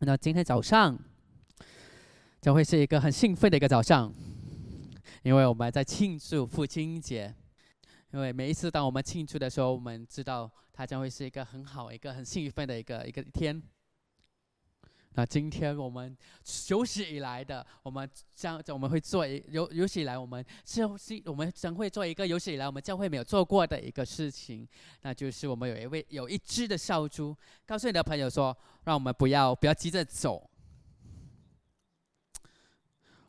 那今天早上将会是一个很兴奋的一个早上，因为我们在庆祝父亲节。因为每一次当我们庆祝的时候，我们知道它将会是一个很好、一个很兴奋的一个一个天。那今天我们有史以来的，我们将我们会做一有有史以来我们是是，我们将会做一个有史以来我们教会没有做过的一个事情，那就是我们有一位有一只的小猪，告诉你的朋友说，让我们不要不要急着走。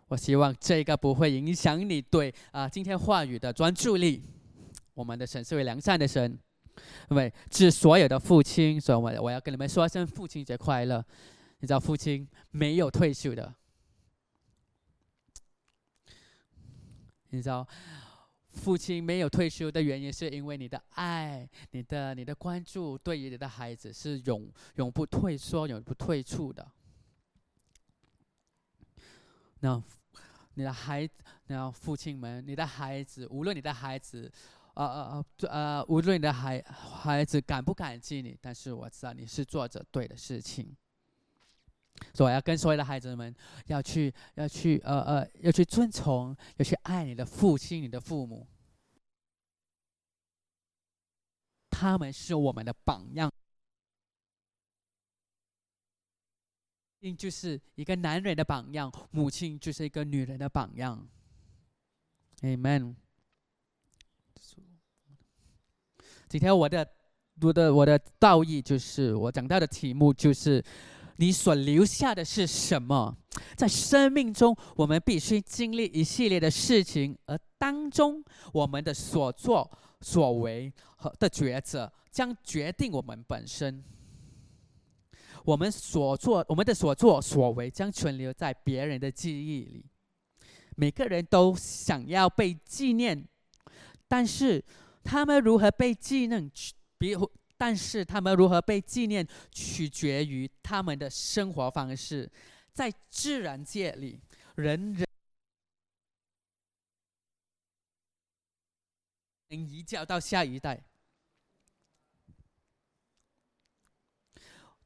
我希望这个不会影响你对啊今天话语的专注力。我们的神是位良善的神，因为致所有的父亲，所以我我要跟你们说一声父亲节快乐。你知道父亲没有退休的，你知道父亲没有退休的原因，是因为你的爱、你的你的关注，对于你的孩子是永永不退缩、永不退出的。那你的孩子，那父亲们，你的孩子，无论你的孩子。呃呃呃，呃，无论你的孩孩子感不感激你，但是我知道你是做着对的事情，所以我要跟所有的孩子们要去要去呃呃要去遵从，要去爱你的父亲、你的父母，他们是我们的榜样，亲就是一个男人的榜样，母亲就是一个女人的榜样，Amen。今天我的我的我的道义就是我讲到的题目就是你所留下的是什么？在生命中，我们必须经历一系列的事情，而当中我们的所作所为和的抉择将决定我们本身。我们所做我们的所作所为将存留在别人的记忆里。每个人都想要被纪念，但是。他们如何被纪念？比但是他们如何被纪念，取决于他们的生活方式。在自然界里，人人能移交到下一代。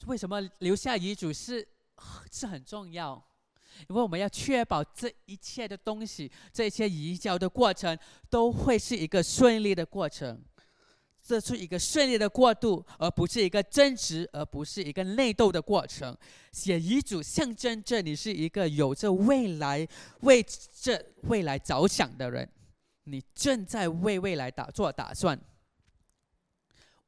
为什么留下遗嘱是是很重要？因为我们要确保这一切的东西，这些移交的过程都会是一个顺利的过程，这是一个顺利的过渡，而不是一个争执，而不是一个内斗的过程。写遗嘱象征着你是一个有着未来、为这未来着想的人，你正在为未来打做打算。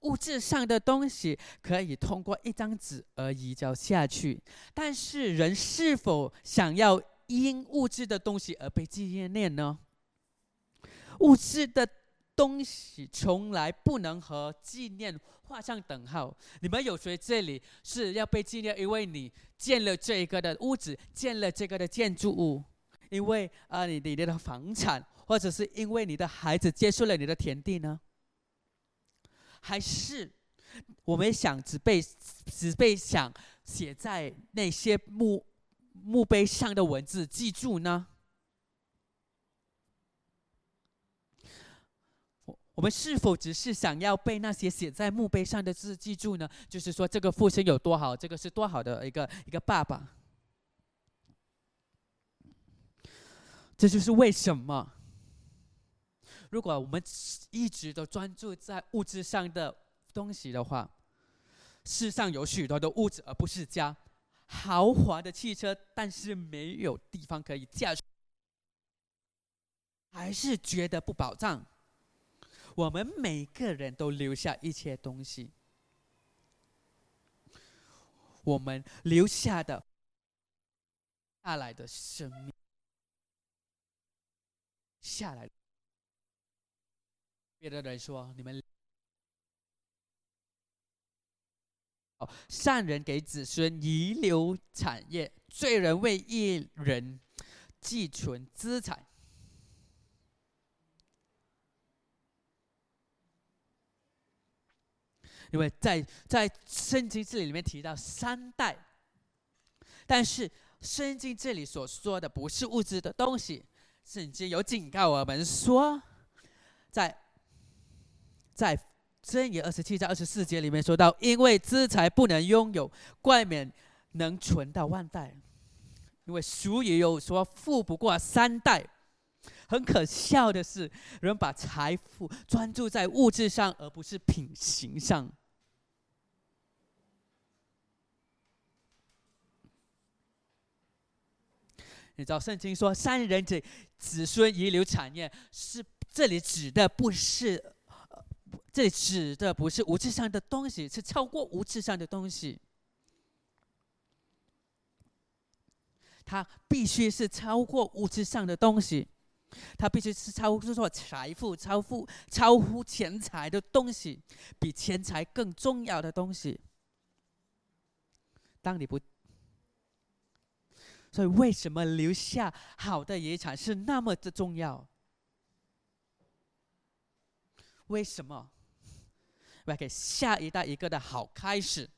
物质上的东西可以通过一张纸而移交下去，但是人是否想要因物质的东西而被纪念呢？物质的东西从来不能和纪念画上等号。你们有谁这里是要被纪念，因为你建了这个的屋子，建了这个的建筑物，因为啊你你的房产，或者是因为你的孩子接受了你的田地呢？还是我们想只被只被想写在那些墓墓碑上的文字记住呢？我们是否只是想要被那些写在墓碑上的字记住呢？就是说这个父亲有多好，这个是多好的一个一个爸爸。这就是为什么。如果我们一直都专注在物质上的东西的话，世上有许多的物质而不是家，豪华的汽车，但是没有地方可以驾驶，还是觉得不保障。我们每个人都留下一些东西，我们留下的下来的生命，下来。别的人说：“你们哦，善人给子孙遗留产业，罪人为一人寄存资产。”因为在在圣经这里里面提到三代，但是圣经这里所说的不是物质的东西，圣经有警告我们说，在。在箴言二十七章二十四节里面说到，因为资财不能拥有，冠冕能存到万代，因为俗语有说“富不过三代”。很可笑的是，人把财富专注在物质上，而不是品行上。你知道圣经说“三人子子孙遗留产业”，是这里指的不是，这里指的不是物质上的东西，是超过物质上的东西。它必须是超过物质上的东西，它必须是超过财富、超乎超乎钱财的东西，比钱财更重要的东西。当你不。所以，为什么留下好的遗产是那么的重要？为什么？要给下一代一个的好开始。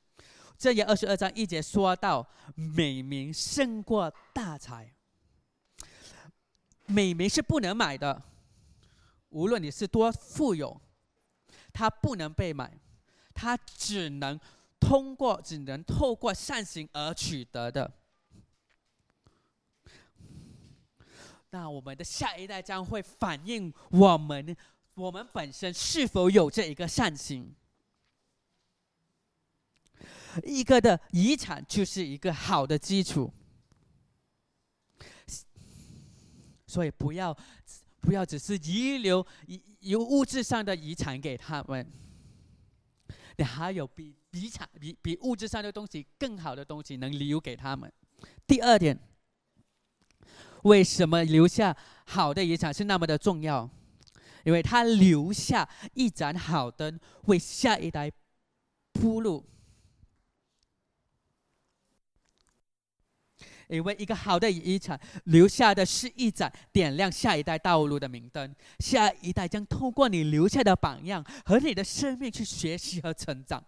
这页二十二章一节说到，美名胜过大财。美名是不能买的，无论你是多富有，它不能被买，它只能通过，只能透过善行而取得的。那我们的下一代将会反映我们，我们本身是否有这一个善心。一个的遗产就是一个好的基础，所以不要不要只是遗留遗有物质上的遗产给他们，你还有比遗产比比物质上的东西更好的东西能留给他们。第二点。为什么留下好的遗产是那么的重要？因为他留下一盏好灯，为下一代铺路。因为一个好的遗产留下的是一盏点亮下一代道路的明灯，下一代将通过你留下的榜样和你的生命去学习和成长，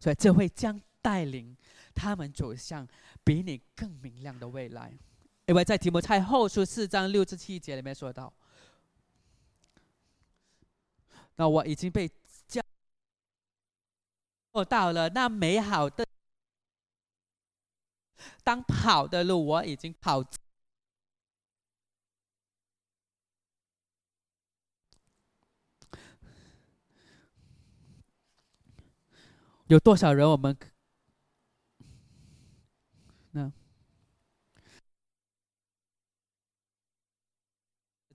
所以这会将带领他们走向。比你更明亮的未来，因为在提摩太后书四章六至七节里面说到，那我已经被叫到了那美好的当跑的路，我已经跑。有多少人我们？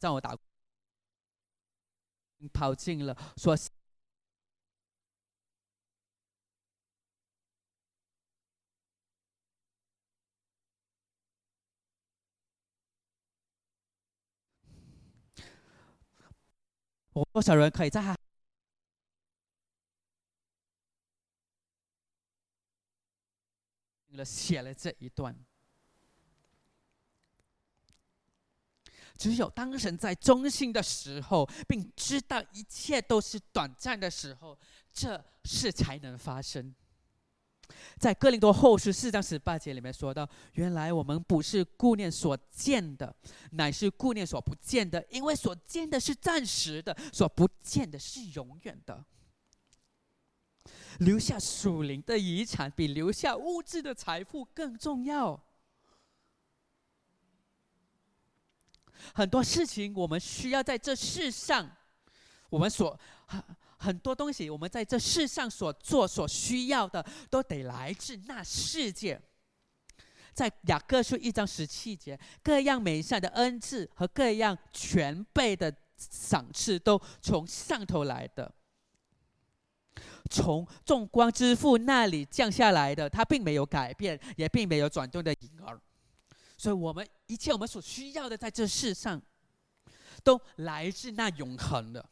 让我打，跑进了，说我多少人可以在了写了这一段。只有当神在中心的时候，并知道一切都是短暂的时候，这事才能发生。在哥林多后书四章十八节里面说到：“原来我们不是顾念所见的，乃是顾念所不见的，因为所见的是暂时的，所不见的是永远的。”留下属灵的遗产，比留下物质的财富更重要。很多事情，我们需要在这世上，我们所很很多东西，我们在这世上所做所需要的，都得来自那世界。在雅各书一章十七节，各样美善的恩赐和各样全备的赏赐，都从上头来的，从众光之父那里降下来的，他并没有改变，也并没有转动的影儿。所以，我们一切我们所需要的，在这世上，都来自那永恒的。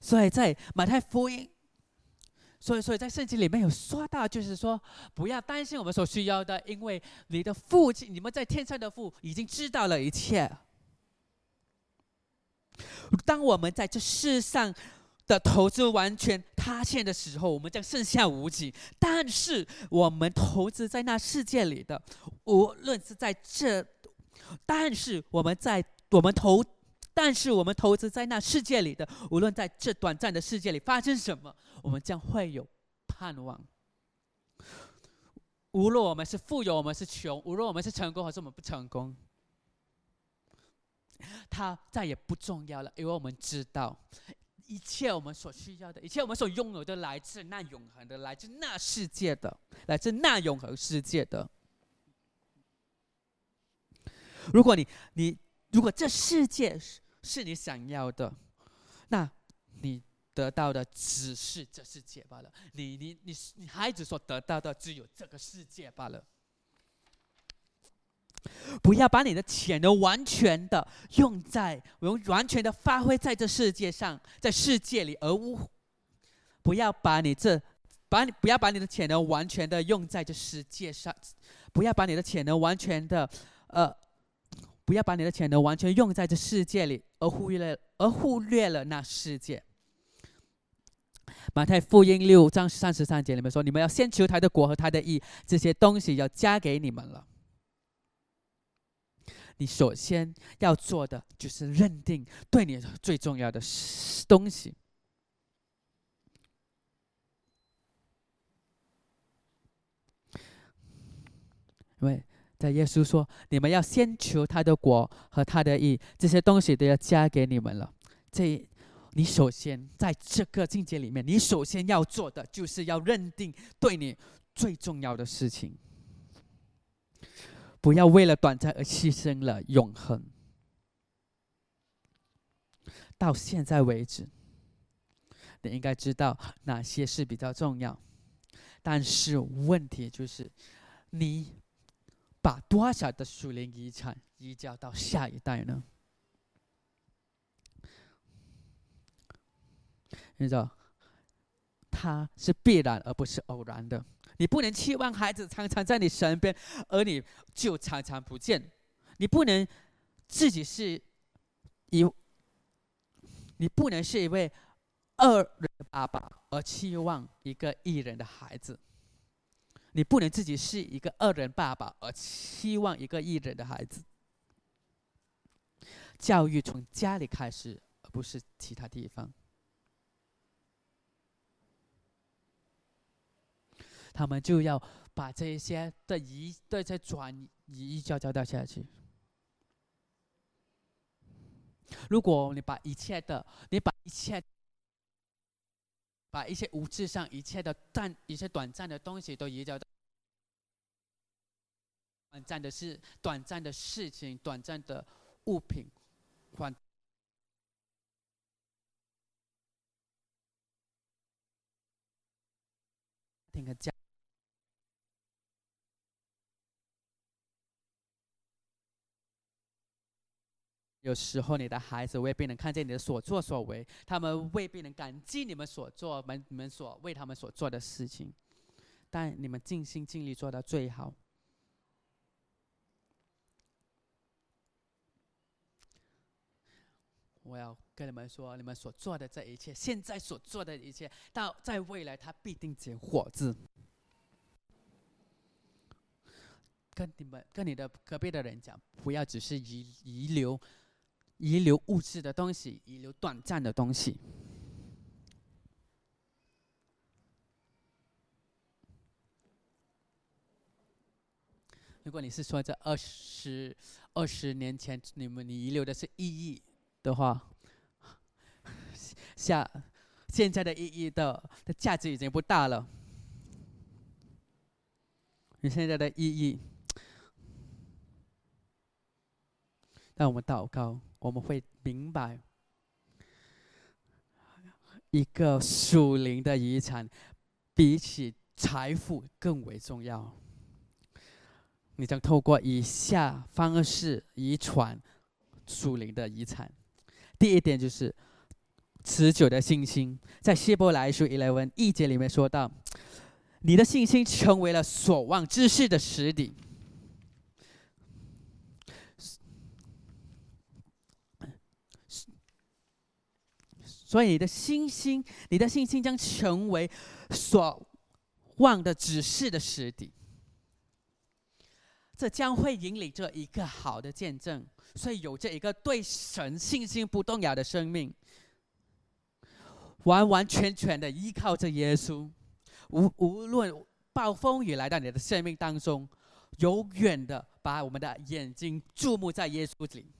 所以在马太福音，所以所以在圣经里面有说到，就是说不要担心我们所需要的，因为你的父亲，你们在天上的父已经知道了一切。当我们在这世上。的投资完全塌陷的时候，我们将剩下无几。但是我们投资在那世界里的，无论是在这，但是我们在我们投但是我们投资在那世界里的，无论在这短暂的世界里发生什么，我们将会有盼望。无论我们是富有，我们是穷；无论我们是成功，还是我们不成功，它再也不重要了，因为我们知道，一切我们所需要的，一切我们所拥有的，来自那永恒的，来自那世界的，来自那永恒世界的。如果你你如果这世界是是你想要的，那你。得到的只是这世界罢了，你你你你孩子所得到的只有这个世界罢了。不要把你的潜能完全的用在，用完全的发挥在这世界上，在世界里，而无不要把你这把你不要把你的潜能完全的用在这世界上，不要把你的潜能完全的呃，不要把你的潜能完全用在这世界里，而忽略了而忽略了那世界。马太福音六章三十三节里面说：“你们要先求他的国和他的义，这些东西要加给你们了。你首先要做的就是认定对你最重要的东西，因为在耶稣说：你们要先求他的国和他的义，这些东西都要加给你们了。这。”你首先在这个境界里面，你首先要做的就是要认定对你最重要的事情，不要为了短暂而牺牲了永恒。到现在为止，你应该知道哪些是比较重要，但是问题就是，你把多少的属灵遗产移交到下一代呢？你知道，它是必然而不是偶然的。你不能期望孩子常常在你身边，而你就常常不见。你不能自己是一，你不能是一位二人爸爸而期望一个一人的孩子。你不能自己是一个二人爸爸而期望一个一人的孩子。教育从家里开始，而不是其他地方。他们就要把这些的移对这转移交交代下去。如果你把一切的，你把一切，把一些物质上一切的暂一些短暂的东西都移交到短暂的事、短暂的事情、短暂的物品，换听个家。有时候你的孩子未必能看见你的所作所为，他们未必能感激你们所做、们你们所为他们所做的事情，但你们尽心尽力做到最好。我要跟你们说，你们所做的这一切，现在所做的一切，到在未来，它必定结果子。跟你们、跟你的隔壁的人讲，不要只是遗遗留。遗留物质的东西，遗留短暂的东西。如果你是说这二十二十年前你们你遗留的是意义的话，下现在的意义的的价值已经不大了。你现在的意义，让我们祷告。我们会明白，一个属灵的遗产比起财富更为重要。你将透过以下方式遗传属灵的遗产。第一点就是持久的信心，在希伯来书一来文一节里面说到，你的信心成为了所望之事的实底。所以你的信心，你的信心将成为所望的指示的实底。这将会引领着一个好的见证，所以有着一个对神信心不动摇的生命，完完全全的依靠着耶稣，无无论暴风雨来到你的生命当中，永远的把我们的眼睛注目在耶稣里。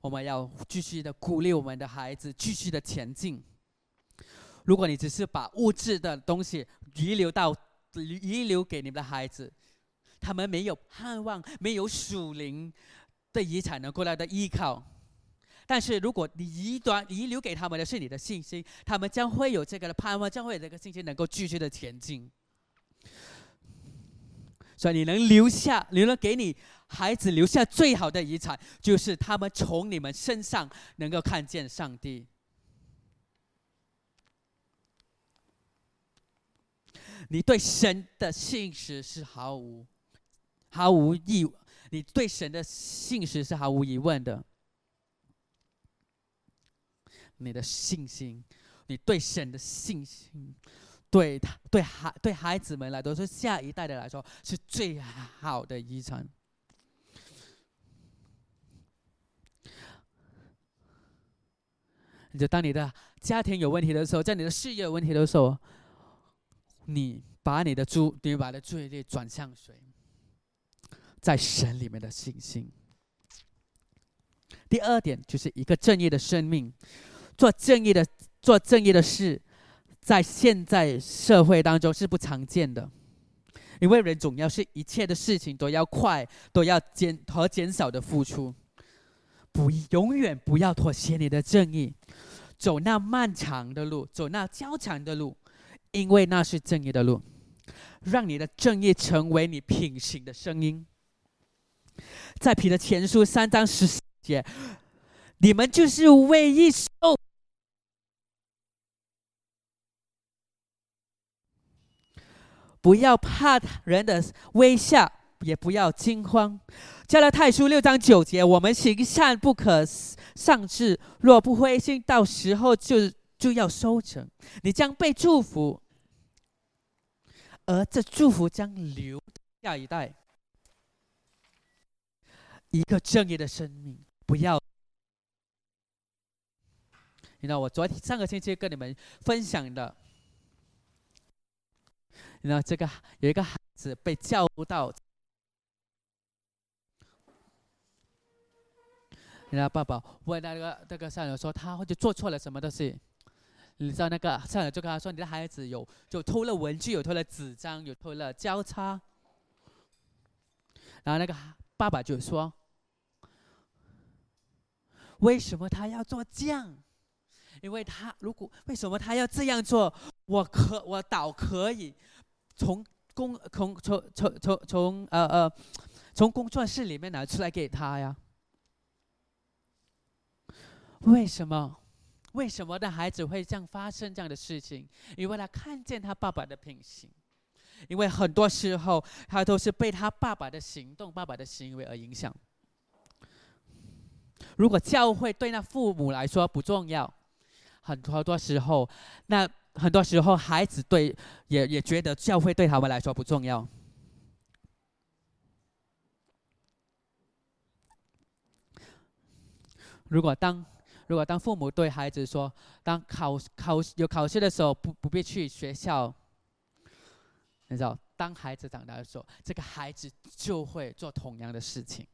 我们要继续的鼓励我们的孩子，继续的前进。如果你只是把物质的东西遗留到遗留给你们的孩子，他们没有盼望，没有属灵的遗产能够来的依靠。但是如果你遗短遗留给他们的是你的信心，他们将会有这个的盼望，将会有这个信心能够继续的前进。所以你能留下，你能给你孩子留下最好的遗产，就是他们从你们身上能够看见上帝。你对神的信实是毫无毫无疑，你对神的信实是毫无疑问的。你的信心，你对神的信心。对他、对孩、对孩子们来说，是下一代的来说，是最好的遗产。就当你的家庭有问题的时候，在你的事业有问题的时候，你把你的注，你把的注意力转向谁？在神里面的信心。第二点就是一个正义的生命，做正义的，做正义的事。在现在社会当中是不常见的，因为人总要是一切的事情都要快，都要减和减少的付出，不永远不要妥协你的正义，走那漫长的路，走那较长的路，因为那是正义的路，让你的正义成为你品行的声音。在彼得前书三章十四节，你们就是为一受。不要怕人的微笑，也不要惊慌。加拉太书六章九节，我们行善不可丧志，若不灰心，到时候就就要收成。你将被祝福，而这祝福将留下一代。一个正义的生命，不要。你知道，我昨天上个星期跟你们分享的。那这个有一个孩子被叫到，然后爸爸问那个那个校长说他或者做错了什么东西，你知道那个校长就跟他说你的孩子有就偷了文具，有偷了纸张，有偷了交叉。然后那个爸爸就说，为什么他要做这样？因为他如果为什么他要这样做？我可我倒可以。从工从从从从从呃呃，从工作室里面拿出来给他呀？为什么？为什么的孩子会这样发生这样的事情？因为他看见他爸爸的品行，因为很多时候他都是被他爸爸的行动、爸爸的行为而影响。如果教会对那父母来说不重要，很多多时候那。很多时候，孩子对也也觉得教会对他们来说不重要。如果当如果当父母对孩子说，当考考有考试的时候不不必去学校，你知道，当孩子长大的时候，这个孩子就会做同样的事情。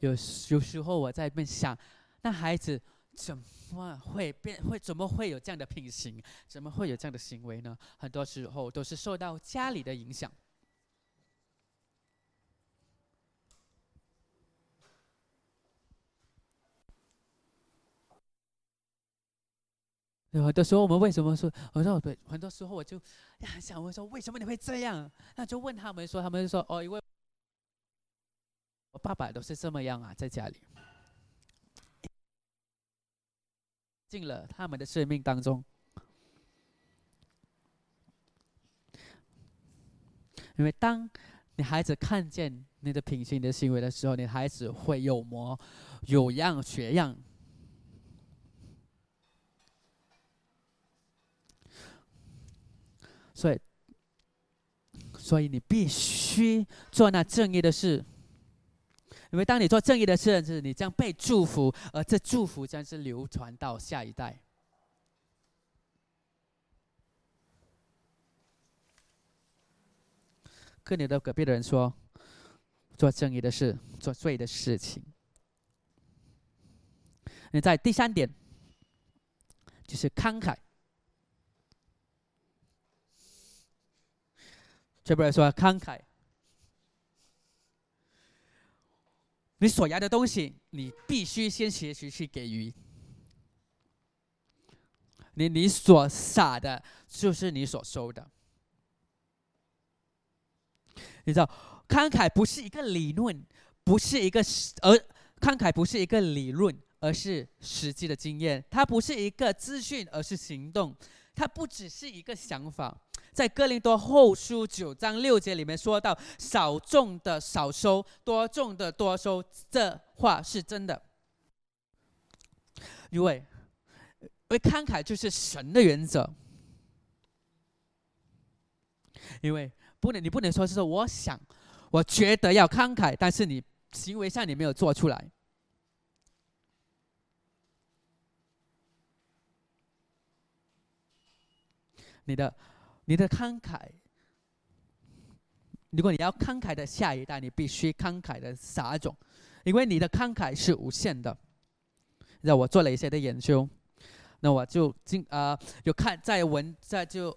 有有时候我在边想，那孩子。怎么会变？会怎么会有这样的品行？怎么会有这样的行为呢？很多时候都是受到家里的影响。有很多时候我们为什么说？我说对，很多时候我就呀想问说，为什么你会这样？那就问他们说，他们就说哦，因为我爸爸都是这么样啊，在家里。进了他们的生命当中，因为当你孩子看见你的品行、你的行为的时候，你孩子会有模有样学样。所以，所以你必须做那正义的事。因为当你做正义的事是，你将被祝福，而这祝福将是流传到下一代。跟你的隔壁的人说，做正义的事，做对的事情。你在第三点，就是慷慨。这边说慷慨，你所要的东西，你必须先学习去给予。你你所撒的，就是你所收的。你知道，慷慨不是一个理论，不是一个而慷慨不是一个理论，而是实际的经验。它不是一个资讯，而是行动。它不只是一个想法。在哥林多后书九章六节里面说到：“少种的少收，多种的多收。”这话是真的，因为因为慷慨就是神的原则，因为。不能，你不能说是我想，我觉得要慷慨，但是你行为上你没有做出来。你的，你的慷慨，如果你要慷慨的下一代，你必须慷慨的撒种，因为你的慷慨是无限的。那我做了一些的研究，那我就进啊，有看在文在就。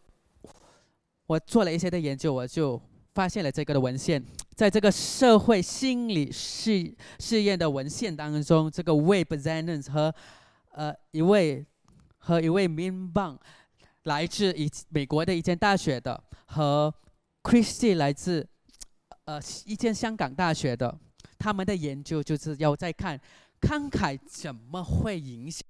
我做了一些的研究，我就发现了这个的文献，在这个社会心理试试验的文献当中，这个 Web Zenons 和呃一位和一位 Min Bang 来自一美国的一间大学的，和 Christie 来自呃一间香港大学的，他们的研究就是要在看慷慨怎么会影响。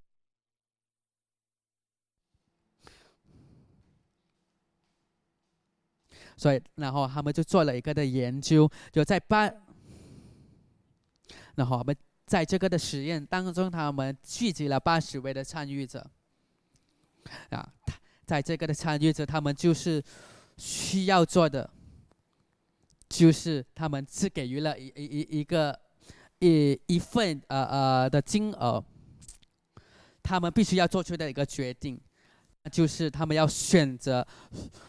所以，然后他们就做了一个的研究，就在八，然后我们在这个的实验当中，他们聚集了八十位的参与者，啊，在这个的参与者，他们就是需要做的，就是他们只给予了一一一一个一一份呃呃的金额，他们必须要做出的一个决定。就是他们要选择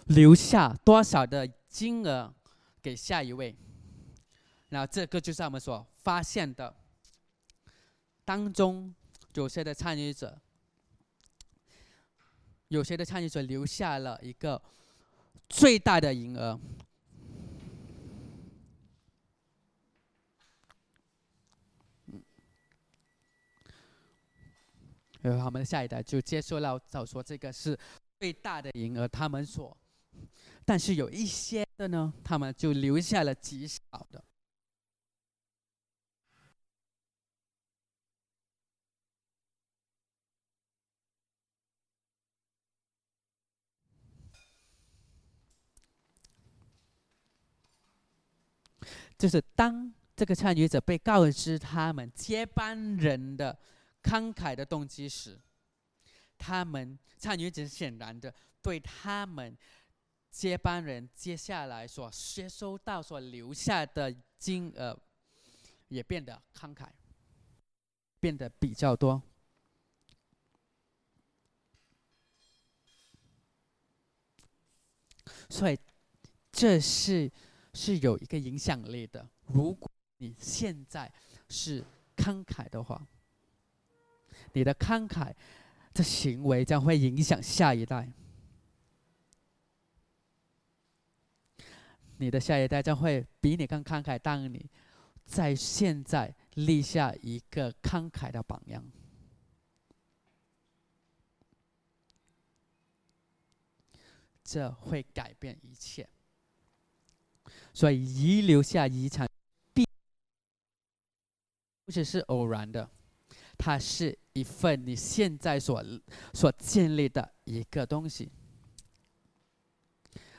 留下多少的金额给下一位，然后这个就是我们所发现的，当中有些的参与者，有些的参与者留下了一个最大的银额。然后他们下一代就接受了，早说这个是最大的银额，他们所，但是有一些的呢，他们就留下了极少的。就是当这个参与者被告知他们接班人的。慷慨的动机时，他们参与者显然的对他们接班人接下来所接收到、所留下的金额也变得慷慨，变得比较多。所以这是是有一个影响力的。如果你现在是慷慨的话。你的慷慨的行为将会影响下一代，你的下一代将会比你更慷慨。当你在现在立下一个慷慨的榜样，这会改变一切。所以遗留下遗产，必不只是偶然的。它是一份你现在所所建立的一个东西。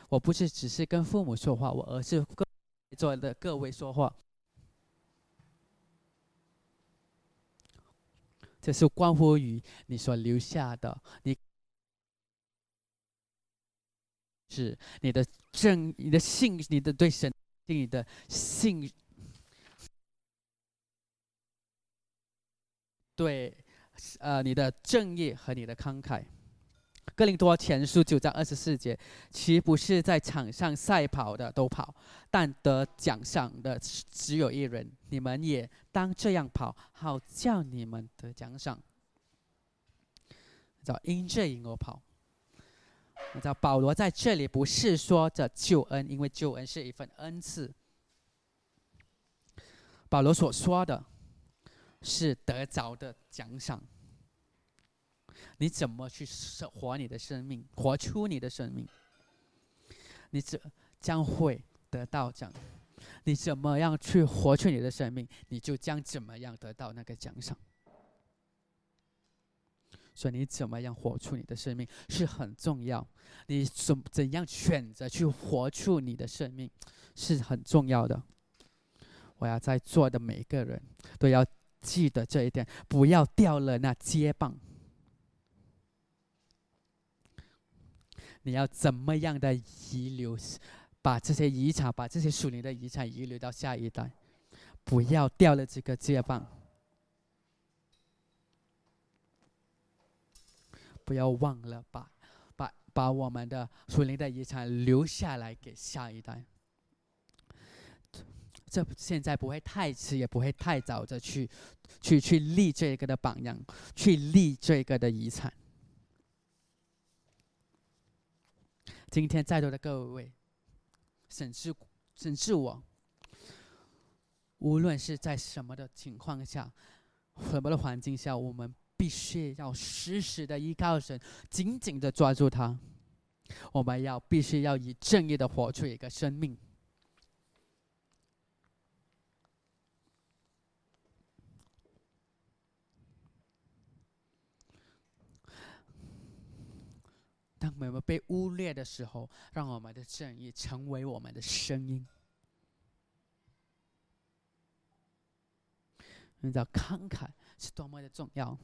我不是只是跟父母说话，我而是跟在座的各位说话。这是关乎于你所留下的，你是你的正、你的信、你的对神、你的信，对，呃，你的正义和你的慷慨。哥林多前书九章二十四节，岂不是在场上赛跑的都跑，但得奖赏的只有一人？你们也当这样跑，好叫你们得奖赏。叫因这因我跑。你知道保罗在这里不是说着救恩，因为救恩是一份恩赐。保罗所说的是得着的奖赏。你怎么去活你的生命，活出你的生命？你怎将会得到奖？你怎么样去活出你的生命，你就将怎么样得到那个奖赏。所以你怎么样活出你的生命是很重要，你怎怎样选择去活出你的生命是很重要的。我要在座的每个人都要记得这一点，不要掉了那接棒。你要怎么样的遗留，把这些遗产，把这些属灵的遗产遗留到下一代，不要掉了这个接棒，不要忘了把把把我们的属灵的遗产留下来给下一代。这现在不会太迟，也不会太早的去去去立这个的榜样，去立这个的遗产。今天在座的各位，审视审视我，无论是在什么的情况下，什么的环境下，我们必须要时时的依靠神，紧紧的抓住他。我们要必须要以正义的活出一个生命。当我们被污蔑的时候，让我们的正义成为我们的声音。你知道慷慨是多么的重要，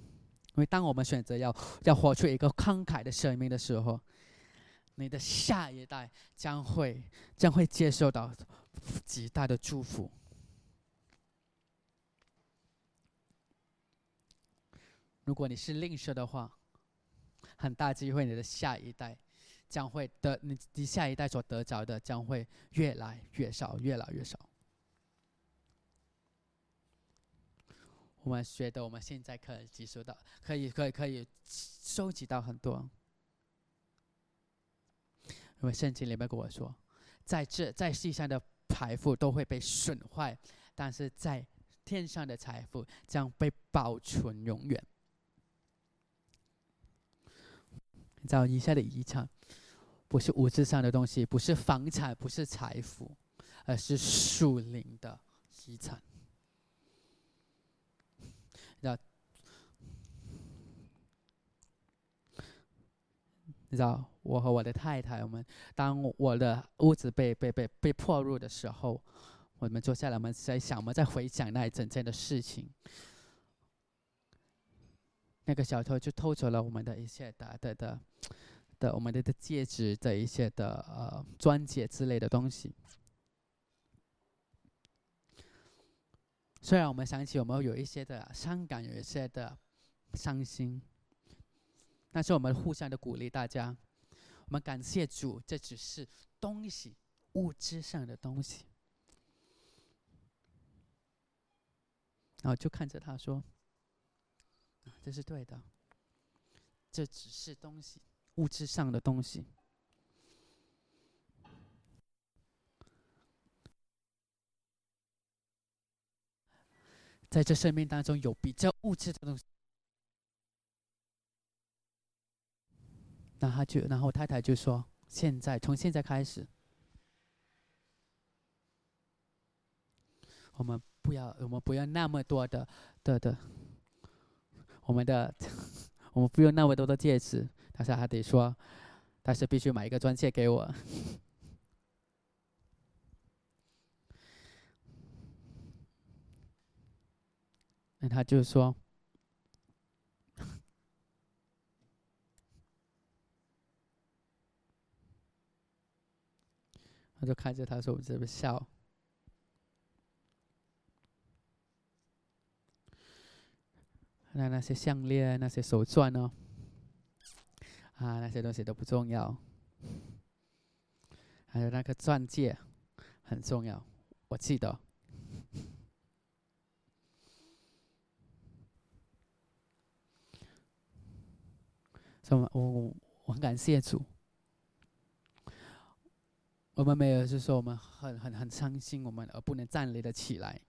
因为当我们选择要要活出一个慷慨的生命的时候，你的下一代将会将会接受到极大的祝福。如果你是吝啬的话，很大机会，你的下一代将会得你你下一代所得着的将会越来越少，越来越少。我们觉得我们现在可以接收到，可以可以可以收集到很多，因为圣经里面跟我说，在这在世上的财富都会被损坏，但是在天上的财富将被保存永远。找以下的遗产，不是物质上的东西，不是房产，不是财富，而是属灵的遗产。那你知道，我和我的太太，我们当我的屋子被被被被破入的时候，我们坐下来，我们在想，我们在回想那一整件的事情。那个小偷就偷走了我们的一些的的的的我们的的戒指的一些的呃钻戒之类的东西。虽然我们想起我们有一些的伤感，有一些的伤心，但是我们互相的鼓励大家，我们感谢主，这只是东西，物质上的东西。然后就看着他说。这是对的，这只是东西，物质上的东西。在这生命当中，有比较物质的东西。那他就，然后太太就说：“现在，从现在开始，我们不要，我们不要那么多的的的。”我们的，我们不用那么多的戒指，但是还得说，但是必须买一个钻戒给我。那他就说，他就看着他说：“我这边笑。”那那些项链、那些手钻呢？啊，那些东西都不重要。还有那个钻戒很重要，我记得。什么？我我很感谢主。我们没有，就是说我们很很很伤心，我们而不能站立的起来。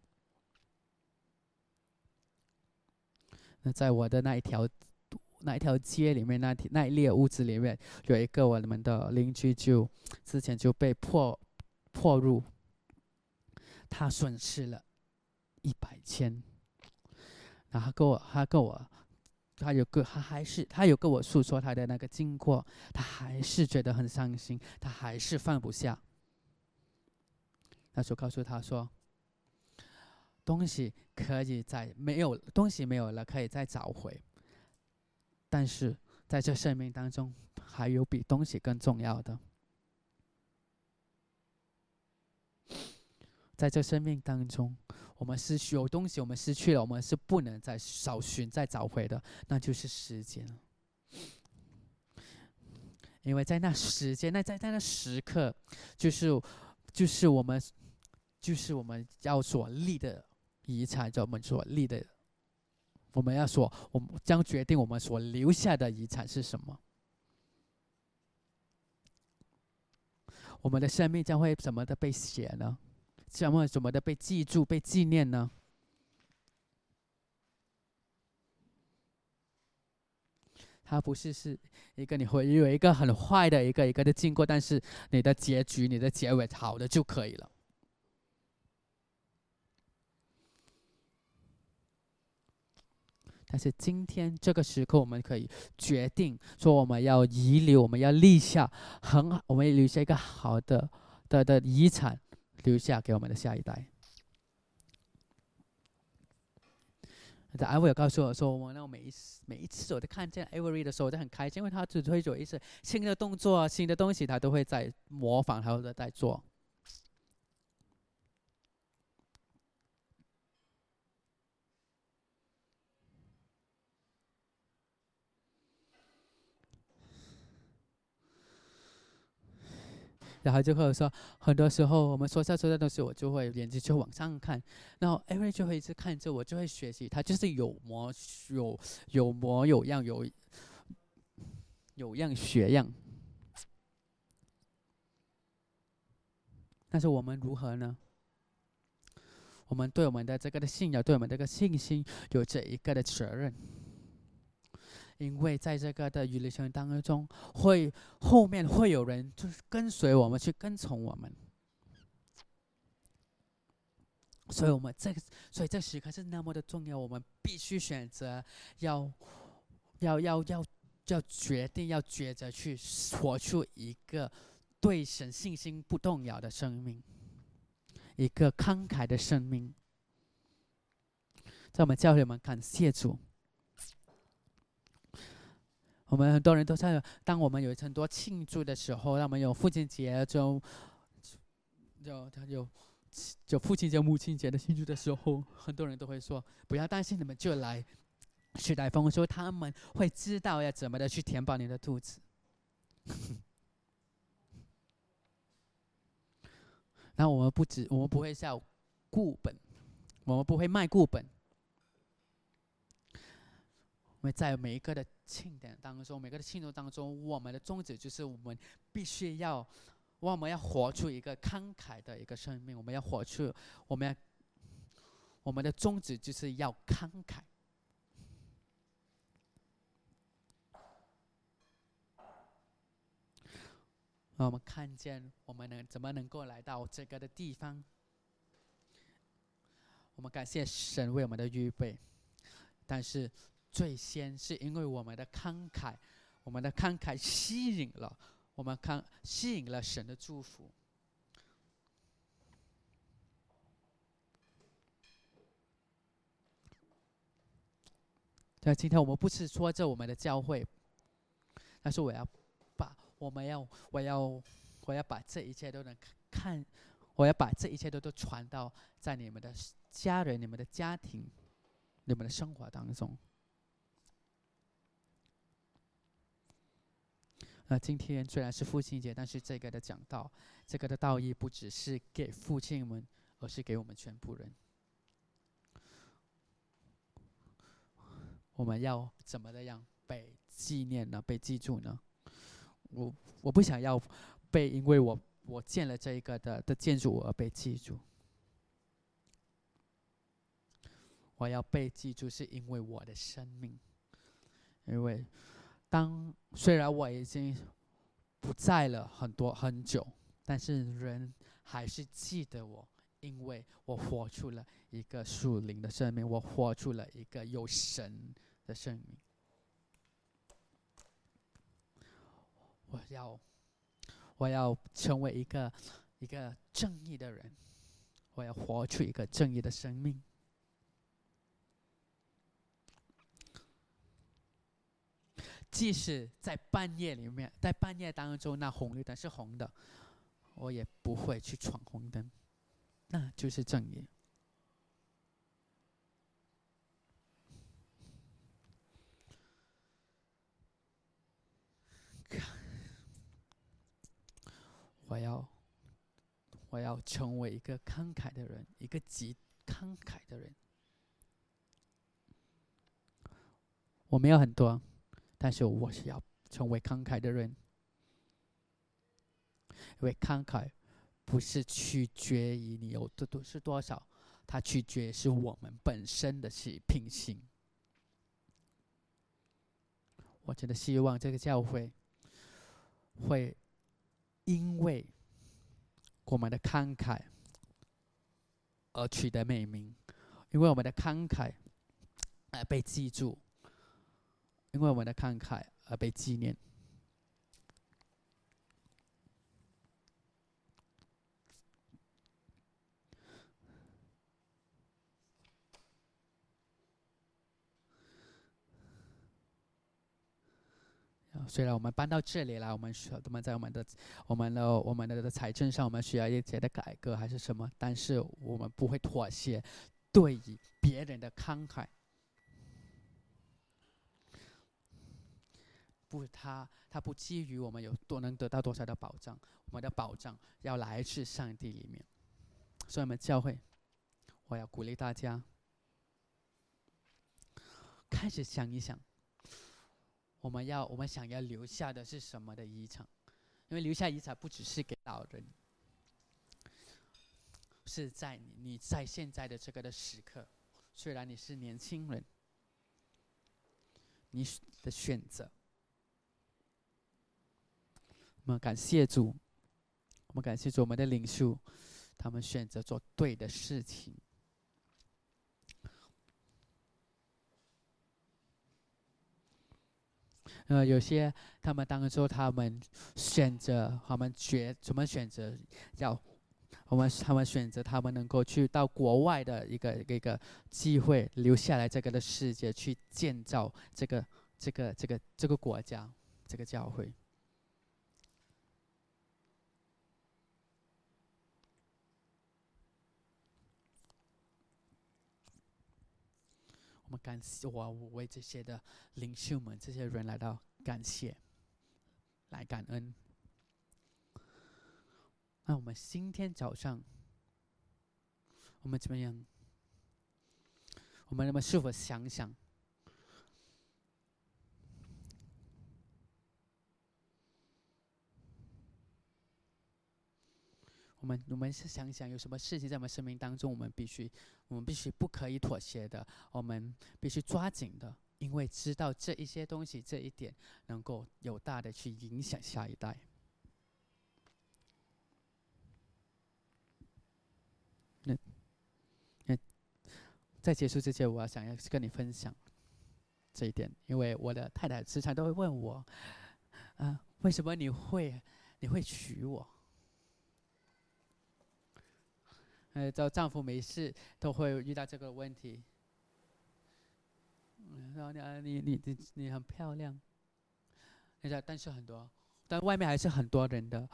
那在我的那一条那一条街里面，那那一列屋子里面，有一个我们的邻居，就之前就被破破入，他损失了一百千。然后跟我，他跟我，他有个，他还是他有跟我诉说他的那个经过，他还是觉得很伤心，他还是放不下。那时候告诉他说。东西可以在没有东西没有了，可以再找回。但是在这生命当中，还有比东西更重要的。在这生命当中，我们失去有东西，我们失去了，我们是不能再找寻、再找回的，那就是时间。因为在那时间，那在在那时刻，就是就是我们就是我们要所立的。遗产，就我们所立的，我们要说，我们将决定我们所留下的遗产是什么。我们的生命将会怎么的被写呢？将会怎么的被记住、被纪念呢？它不是是一个你会有一个很坏的一个一个的经过，但是你的结局、你的结尾好的就可以了。但是今天这个时刻，我们可以决定说，我们要遗留，我们要立下很好，我们留下一个好的的的遗产，留下给我们的下一代。在艾薇告诉我说，我那每一次每一次我都看见艾薇的时候，我就很开心，因为他只会做一次新的动作、新的东西，他都会在模仿，他都在做。然后就会说，很多时候我们说下说的东西，我就会眼睛就往上看，然后艾瑞就会一直看着我，就会学习。他就是有模有有模有样，有有样学样。但是我们如何呢？我们对我们的这个的信仰，对我们这个信心，有着一个的责任。因为在这个的旅程当中，会后面会有人就是跟随我们去跟从我们，所以我们这个，所以这时刻是那么的重要，我们必须选择要，要要要要决定要抉择去活出一个对神信心不动摇的生命，一个慷慨的生命，在我们教会，我们感谢主。我们很多人都在，当我们有很多庆祝的时候，我们有父亲节，就就他有就父亲节、母亲节的庆祝的时候，很多人都会说：“不要担心，你们就来。”时代峰说：“他们会知道要怎么的去填饱你的肚子。”那我们不止，我们不会叫固本，我们不会卖固本。在每一个的庆典当中，每个的庆祝当中，我们的宗旨就是我们必须要，我们要活出一个慷慨的一个生命。我们要活出，我们要，我们的宗旨就是要慷慨。我们看见我们能怎么能够来到这个的地方？我们感谢神为我们的预备，但是。最先是因为我们的慷慨，我们的慷慨吸引了我们看吸引了神的祝福。那今天我们不是说这我们的教会，但是我要把我们要我要我要把这一切都能看，我要把这一切都都传到在你们的家人、你们的家庭、你们的生活当中。那今天虽然是父亲节，但是这个的讲道，这个的道义不只是给父亲们，而是给我们全部人。我们要怎么的样被纪念呢？被记住呢？我我不想要被因为我我建了这一个的的建筑而被记住。我要被记住，是因为我的生命，因为。当虽然我已经不在了很多很久，但是人还是记得我，因为我活出了一个属灵的生命，我活出了一个有神的生命。我要，我要成为一个一个正义的人，我要活出一个正义的生命。即使在半夜里面，在半夜当中，那红绿灯是红的，我也不会去闯红灯，那就是正义。我要，我要成为一个慷慨的人，一个极慷慨的人。我没有很多。但是我是要成为慷慨的人，因为慷慨不是取决于你有的多是多少，它取决是我们本身的是品性。我真的希望这个教会会因为我们的慷慨而取得美名，因为我们的慷慨而被记住。因为我们的慷慨而被纪念。虽然我们搬到这里来，我们需要我们在我们的、我们的、我们的财政上，我们需要一些的改革还是什么，但是我们不会妥协，对于别人的慷慨。不，他他不基于我们有多能得到多少的保障，我们的保障要来自上帝里面。所以，我们教会，我要鼓励大家开始想一想，我们要我们想要留下的是什么的遗产？因为留下遗产不只是给老人，是在你你在现在的这个的时刻，虽然你是年轻人，你的选择。我们感谢主，我们感谢主，我们的领袖，他们选择做对的事情。呃，有些他们当初他们选择，他们决怎么选择？要我们他们选择，他们能够去到国外的一个一个一个机会，留下来这个的世界，去建造这个这个这个这个国家，这个教会。感谢我为这些的领袖们、这些人来到感谢，来感恩。那我们今天早上，我们怎么样？我们那么是否想想？我们我们是想想有什么事情在我们生命当中，我们必须，我们必须不可以妥协的，我们必须抓紧的，因为知道这一些东西，这一点能够有大的去影响下一代。那那在结束之前，我要想要跟你分享这一点，因为我的太太时常都会问我，啊，为什么你会你会娶我？呃，找丈夫没事都会遇到这个问题。然后你你你你你很漂亮，你知道，但是很多，但外面还是很多人的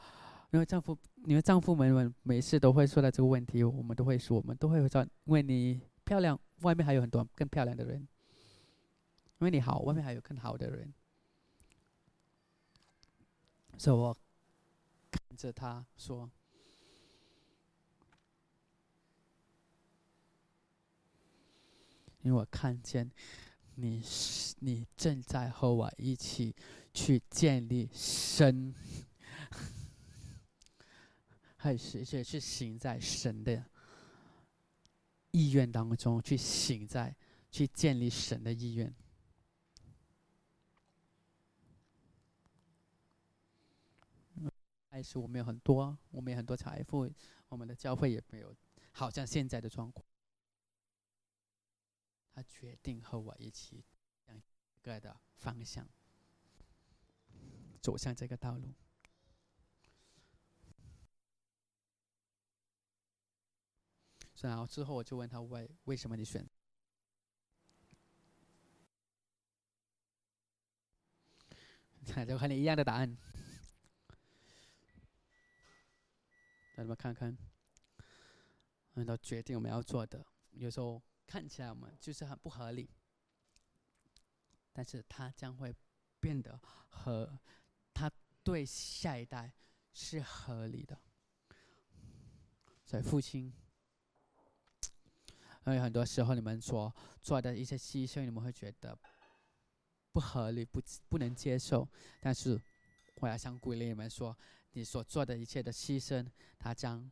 因为丈夫，因为丈夫们们每次都会说到这个问题，我们都会说，我们都会说，因为你漂亮，外面还有很多更漂亮的人；因为你好，外面还有更好的人。所以我看着他说：“因为我看见你，你正在和我一起去建立神。”还是去去行在神的意愿当中，去行在去建立神的意愿。还是我们有很多，我们有很多财富，我们的教会也没有，好像现在的状况。他决定和我一起，向一个的方向，走向这个道路。然后之后我就问他为为什么你选？就和你一样的答案。让你们看看，按照决定我们要做的，有时候看起来我们就是很不合理，但是它将会变得和他对下一代是合理的。所以父亲。因为很多时候你们所做的一些牺牲，你们会觉得不合理、不不能接受。但是我要想鼓励你们说，你所做的一切的牺牲，它将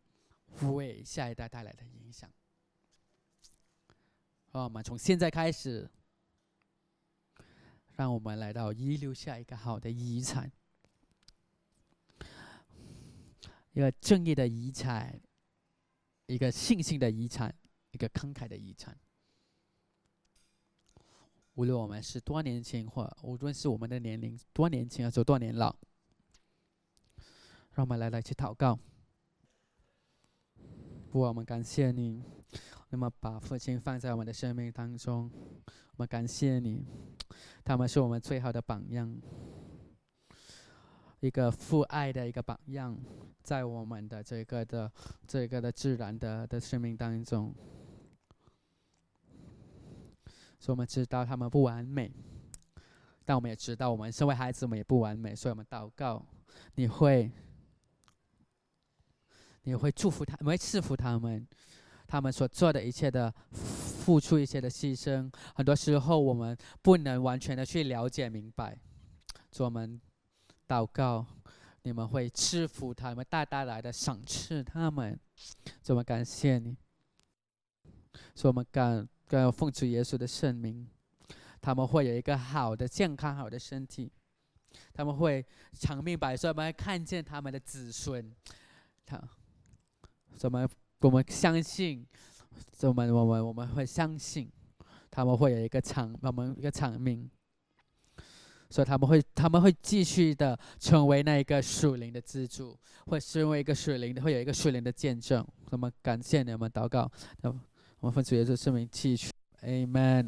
为下一代带来的影响。让我们从现在开始，让我们来到遗留下一个好的遗产，一个正义的遗产，一个信心的遗产。一个慷慨的遗产。无论我们是多年轻，或无论是我们的年龄多年轻，还是多年老，让我们来来去祷告。我们感谢你，那么把父亲放在我们的生命当中，我们感谢你，他们是我们最好的榜样，一个父爱的一个榜样，在我们的这个的这个的自然的的生命当中。所以我们知道他们不完美，但我们也知道我们身为孩子，们也不完美。所以我们祷告，你会，你会祝福他，你会赐福他们，他们所做的一切的付出，一切的牺牲，很多时候我们不能完全的去了解明白。所以我们祷告，你们会赐福他们，大大来的赏赐他们。怎么感谢你，所以我们感。更要奉主耶稣的圣名，他们会有一个好的健康、好的身体，他们会长命百岁，我们会看见他们的子孙。他，怎么我们相信，我们我们我们会相信，他们会有一个场我们一个场面，所以他们会他们会继续的成为那一个属灵的支柱，会成为一个属灵的，会有一个属灵的见证。那么感谢你们祷告。那我们奉主耶稣圣名祈求，Amen。